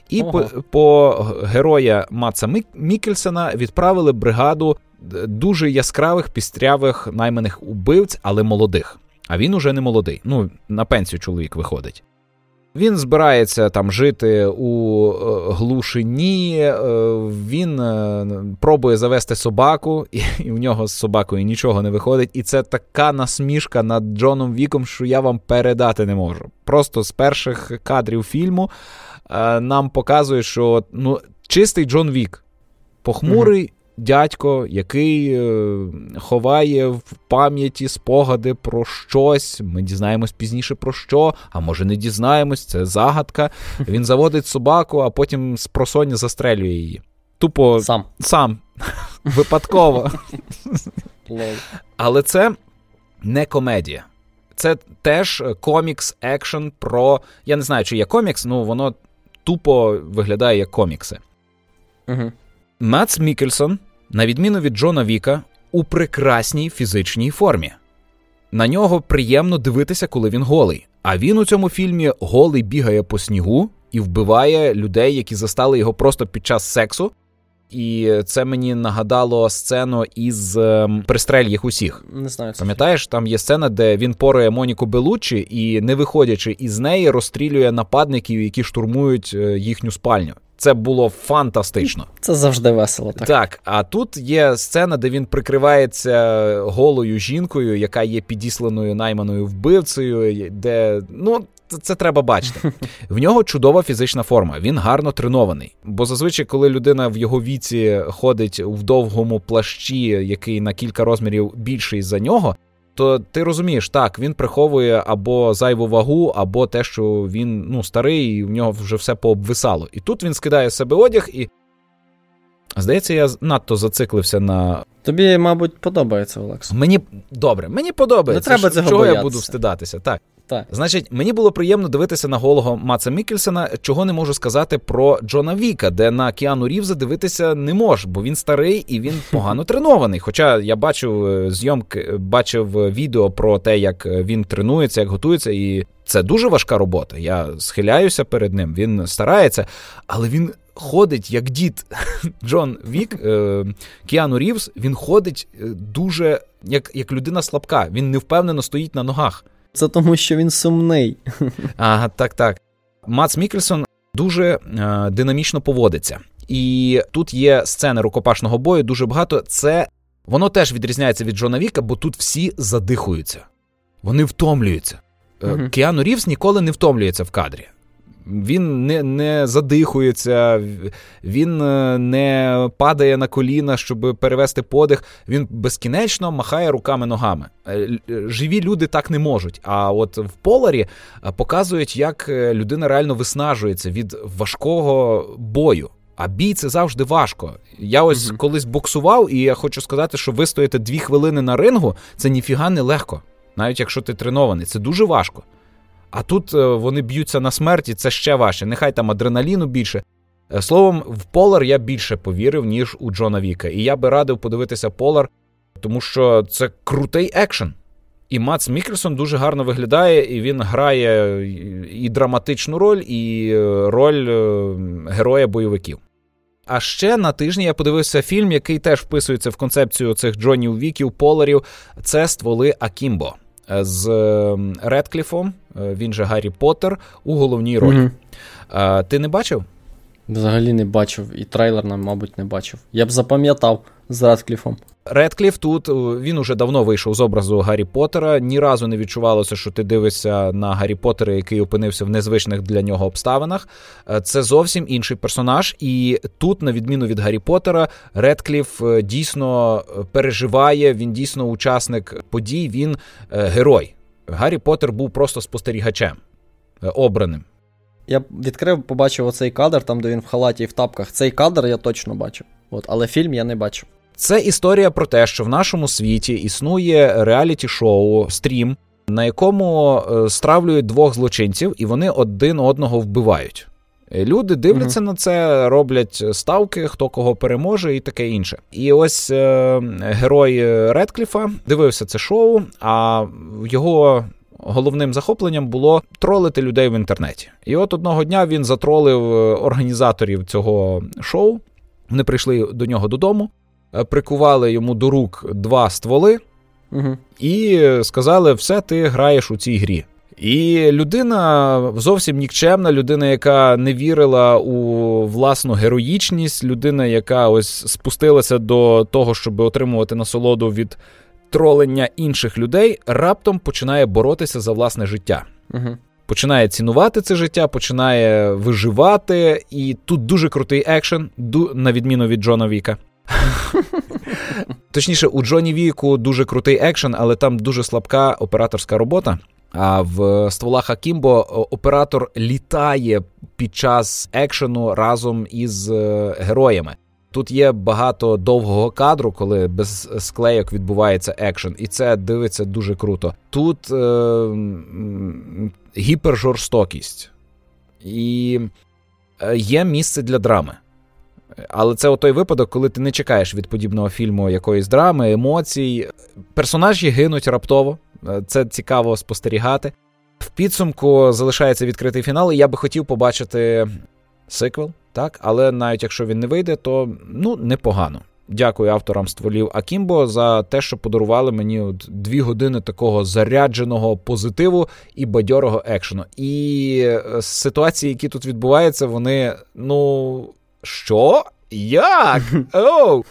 І по, по героя Маца Мікельсена відправили бригаду е, дуже яскравих пістрявих найманих убивць, але молодих. А він уже не молодий. Ну, на пенсію чоловік виходить. Він збирається там жити у е, глушині, е, він е, пробує завести собаку, і в нього з собакою нічого не виходить. І це така насмішка над Джоном Віком, що я вам передати не можу. Просто з перших кадрів фільму нам показує, що ну, чистий Джон Вік, похмурий дядько, який е, ховає в пам'яті спогади про щось. Ми дізнаємось пізніше про що, а може не дізнаємось, це загадка. Він заводить собаку, а потім з просоння застрелює її. Тупо сам. Сам. Випадково. Але це не комедія. Це теж комікс екшн про. Я не знаю, чи є комікс, ну воно тупо виглядає як комікси. Угу. Мац Мікельсон, на відміну від Джона Віка, у прекрасній фізичній формі. На нього приємно дивитися, коли він голий. А він у цьому фільмі голий бігає по снігу і вбиває людей, які застали його просто під час сексу. І це мені нагадало сцену із ем, пристрель їх усіх. Не знаю, пам'ятаєш, там є сцена, де він порує Моніку Белуччі і, не виходячи із неї, розстрілює нападників, які штурмують е, їхню спальню. Це було фантастично. Це завжди весело. Так, Так, а тут є сцена, де він прикривається голою жінкою, яка є підісланою найманою вбивцею, де ну. Це треба бачити. В нього чудова фізична форма, він гарно тренований. Бо зазвичай, коли людина в його віці ходить в довгому плащі, який на кілька розмірів більший за нього, то ти розумієш, так, він приховує або зайву вагу, або те, що він ну, старий, і в нього вже все пообвисало. І тут він скидає з себе одяг і. Здається, я надто зациклився на. Тобі, мабуть, подобається, Олекс. Мені добре, мені подобається. Не треба цього Чого боятися. я буду встидатися? Так. Так. Значить, мені було приємно дивитися на голого Маца Мікельсона, чого не можу сказати про Джона Віка, де на Кіану Рівза дивитися не можеш, бо він старий і він погано тренований. Хоча я бачив е, зйомки, бачив відео про те, як він тренується, як готується, і це дуже важка робота. Я схиляюся перед ним. Він старається, але він. Ходить як дід Джон Вік, е, Кіану Рівз, він ходить е, дуже як як людина слабка. Він невпевнено стоїть на ногах. Це тому, що він сумний. Ага, так, так. Мац Мікельсон дуже е, динамічно поводиться. І тут є сцени рукопашного бою дуже багато. Це воно теж відрізняється від Джона Віка, бо тут всі задихуються, вони втомлюються. Угу. Кіану Рівс ніколи не втомлюється в кадрі. Він не не задихується, він е, не падає на коліна, щоб перевести подих. Він безкінечно махає руками ногами. Е, живі люди так не можуть. А от в поларі е, показують, як людина реально виснажується від важкого бою. А бій це завжди важко. Я ось угу. колись боксував, і я хочу сказати, що вистояти дві хвилини на рингу це ніфіга не легко, навіть якщо ти тренований. Це дуже важко. А тут е, вони б'ються на смерті, це ще важче. Нехай там адреналіну більше. Е, словом, в Полар я більше повірив, ніж у Джона Віка. І я би радив подивитися Полар, тому що це крутий екшен. І Мац Мікельсон дуже гарно виглядає, і він грає і драматичну роль, і е, роль героя бойовиків. А ще на тижні я подивився фільм, який теж вписується в концепцію цих Джонів Віків, Поларів. Це стволи Акімбо з ем, Редкліфом, е, він же Гаррі Поттер, у головній ролі. Mm-hmm. Ти не бачив? Взагалі не бачив, і трейлер, мабуть, не бачив. Я б запам'ятав з Редкліфом. Редкліф тут е, він уже давно вийшов з образу Гаррі Поттера. Ні разу не відчувалося, що ти дивишся на Гаррі Поттера, який опинився в незвичних для нього обставинах. Е, це зовсім інший персонаж, і тут, на відміну від Гаррі Поттера, Редкліф е, дійсно переживає. Він дійсно учасник подій. Він герой. Гаррі Поттер був просто спостерігачем. обраним. Я відкрив, побачив оцей кадр, там де він в халаті і в тапках. Цей кадр я точно бачив. От, але фільм я не бачив. Це історія про те, що в нашому світі існує реаліті-шоу, стрім, на якому е, стравлюють двох злочинців, і вони один одного вбивають. Люди дивляться mm на це, роблять ставки, хто кого переможе, і таке інше. І ось е, герой Редкліфа дивився це шоу, а його. Головним захопленням було тролити людей в інтернеті. І от одного дня він затролив е, організаторів цього шоу. Вони прийшли до нього додому, е, прикували йому до рук два стволи угу. і сказали: все, ти граєш у цій грі. І людина зовсім нікчемна, людина, яка не вірила у власну героїчність, людина, яка ось спустилася до того, щоб отримувати насолоду від тролення інших людей, раптом починає боротися за власне життя. Угу. Починає цінувати це життя, починає виживати, і тут дуже крутий екшен, на відміну від Джона Віка. Точніше, у Джоні Віку дуже крутий екшен, але там дуже слабка операторська робота. А в стволах Акімбо оператор літає під час екшену разом із е, героями. Тут є багато довгого кадру, коли без склейок відбувається екшен, і це дивиться дуже круто. Тут е, гіпержорстокість і е, є місце для драми. Але це той випадок, коли ти не чекаєш від подібного фільму якоїсь драми, емоцій. Персонажі гинуть раптово. Е, це цікаво спостерігати. В підсумку залишається відкритий фінал, і я би хотів побачити сиквел, так? Але навіть якщо він не вийде, то ну непогано. Дякую авторам стволів Акімбо за те, що подарували мені от дві години такого зарядженого позитиву і бадьорого екшену. І е, ситуації, які тут відбуваються, вони ну що? Як? Оу!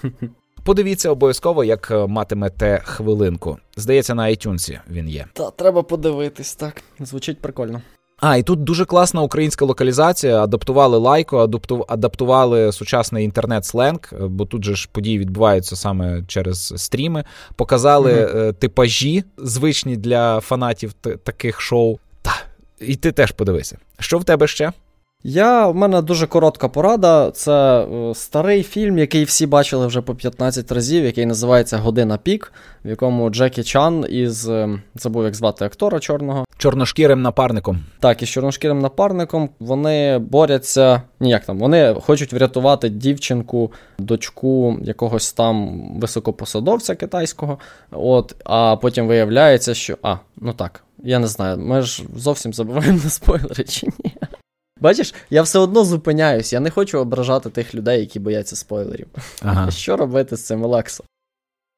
Подивіться обов'язково, як е, матимете хвилинку. Здається, на iTunes він є. Та треба подивитись, так. Звучить прикольно. А, і тут дуже класна українська локалізація. Адаптували лайко, адаптували сучасний інтернет-сленг, е, бо тут же ж події відбуваються саме через стріми. Показали mm типажі, звичні для фанатів таких шоу. Та, і ти теж подивися. Що в тебе ще? Я, В мене дуже коротка порада. Це е, старий фільм, який всі бачили вже по 15 разів, який називається Година Пік, в якому Джекі Чан із е, забув, як звати актора чорного. Чорношкірим напарником. Так, із чорношкірим напарником вони борються. Ніяк там, вони хочуть врятувати дівчинку, дочку якогось там високопосадовця китайського. От, А потім виявляється, що. А, ну так, я не знаю, ми ж зовсім забуваємо на спойлери чи ні. Бачиш, я все одно зупиняюсь, я не хочу ображати тих людей, які бояться спойлерів. Ага. Що робити з цим Олексо?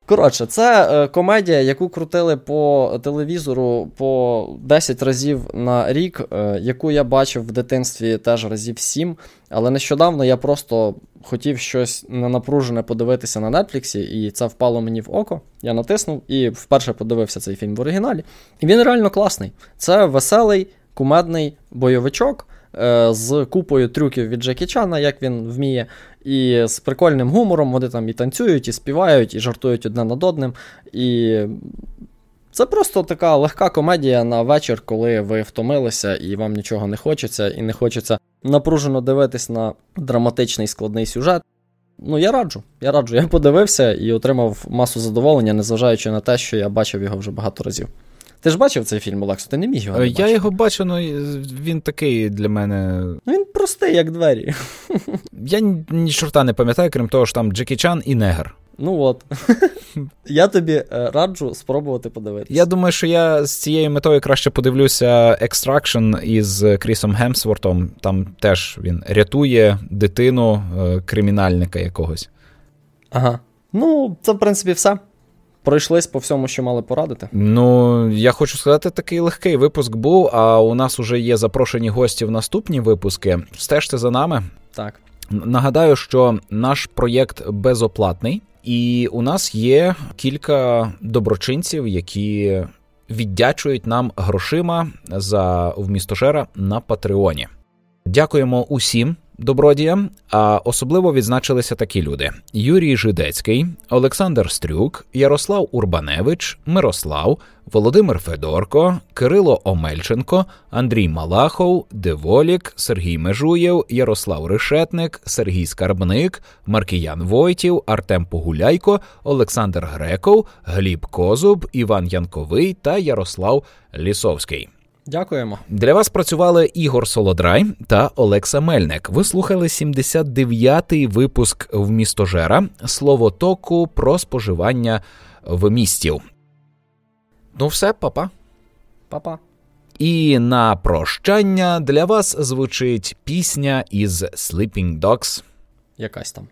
Коротше, це е, комедія, яку крутили по телевізору по 10 разів на рік, е, яку я бачив в дитинстві теж разів 7. Але нещодавно я просто хотів щось ненапружене подивитися на Нетфліксі, і це впало мені в око. Я натиснув і вперше подивився цей фільм в оригіналі. І він реально класний. Це веселий, кумедний бойовичок. Е, з купою трюків від Джекі Чана, як він вміє, і з прикольним гумором вони там і танцюють, і співають, і жартують одне над одним. І це просто така легка комедія на вечір, коли ви втомилися і вам нічого не хочеться, і не хочеться напружено дивитись на драматичний складний сюжет. Ну, я раджу. Я раджу. Я подивився і отримав масу задоволення, незважаючи на те, що я бачив його вже багато разів. Ти ж бачив цей фільм, Олексо? Ти не міг його. не Я його бачу, але ну, він такий для мене. Ну, Він простий, як двері. Я ні чорта не пам'ятаю, крім того, що там Джекі Чан і Негр. Ну от. Я тобі е, раджу спробувати подивитися. Я думаю, що я з цією метою краще подивлюся Extraction із Крісом Гемсвортом. Там теж він рятує дитину е, кримінальника якогось. Ага. Ну, це, в принципі, все. Пройшлись по всьому, що мали порадити. Ну, я хочу сказати, такий легкий випуск був. А у нас вже є запрошені гості в наступні випуски. Стежте за нами. Так. Нагадаю, що наш проєкт безоплатний, і у нас є кілька доброчинців, які віддячують нам грошима за вмістожера на Патреоні. Дякуємо усім, добродія. А особливо відзначилися такі люди: Юрій Жидецький, Олександр Стрюк, Ярослав Урбаневич, Мирослав, Володимир Федорко, Кирило Омельченко, Андрій Малахов, Деволік, Сергій Межуєв, Ярослав Решетник, Сергій Скарбник, Маркіян Войтів, Артем Погуляйко, Олександр Греков, Гліб Козуб, Іван Янковий та Ярослав Лісовський. Дякуємо. Для вас працювали Ігор Солодрай та Олекса Мельник. Ви слухали 79-й випуск в містожера словотоку про споживання в містів. Ну, все, папа. Па-па. І на прощання для вас звучить пісня із Sleeping Dogs. Якась там.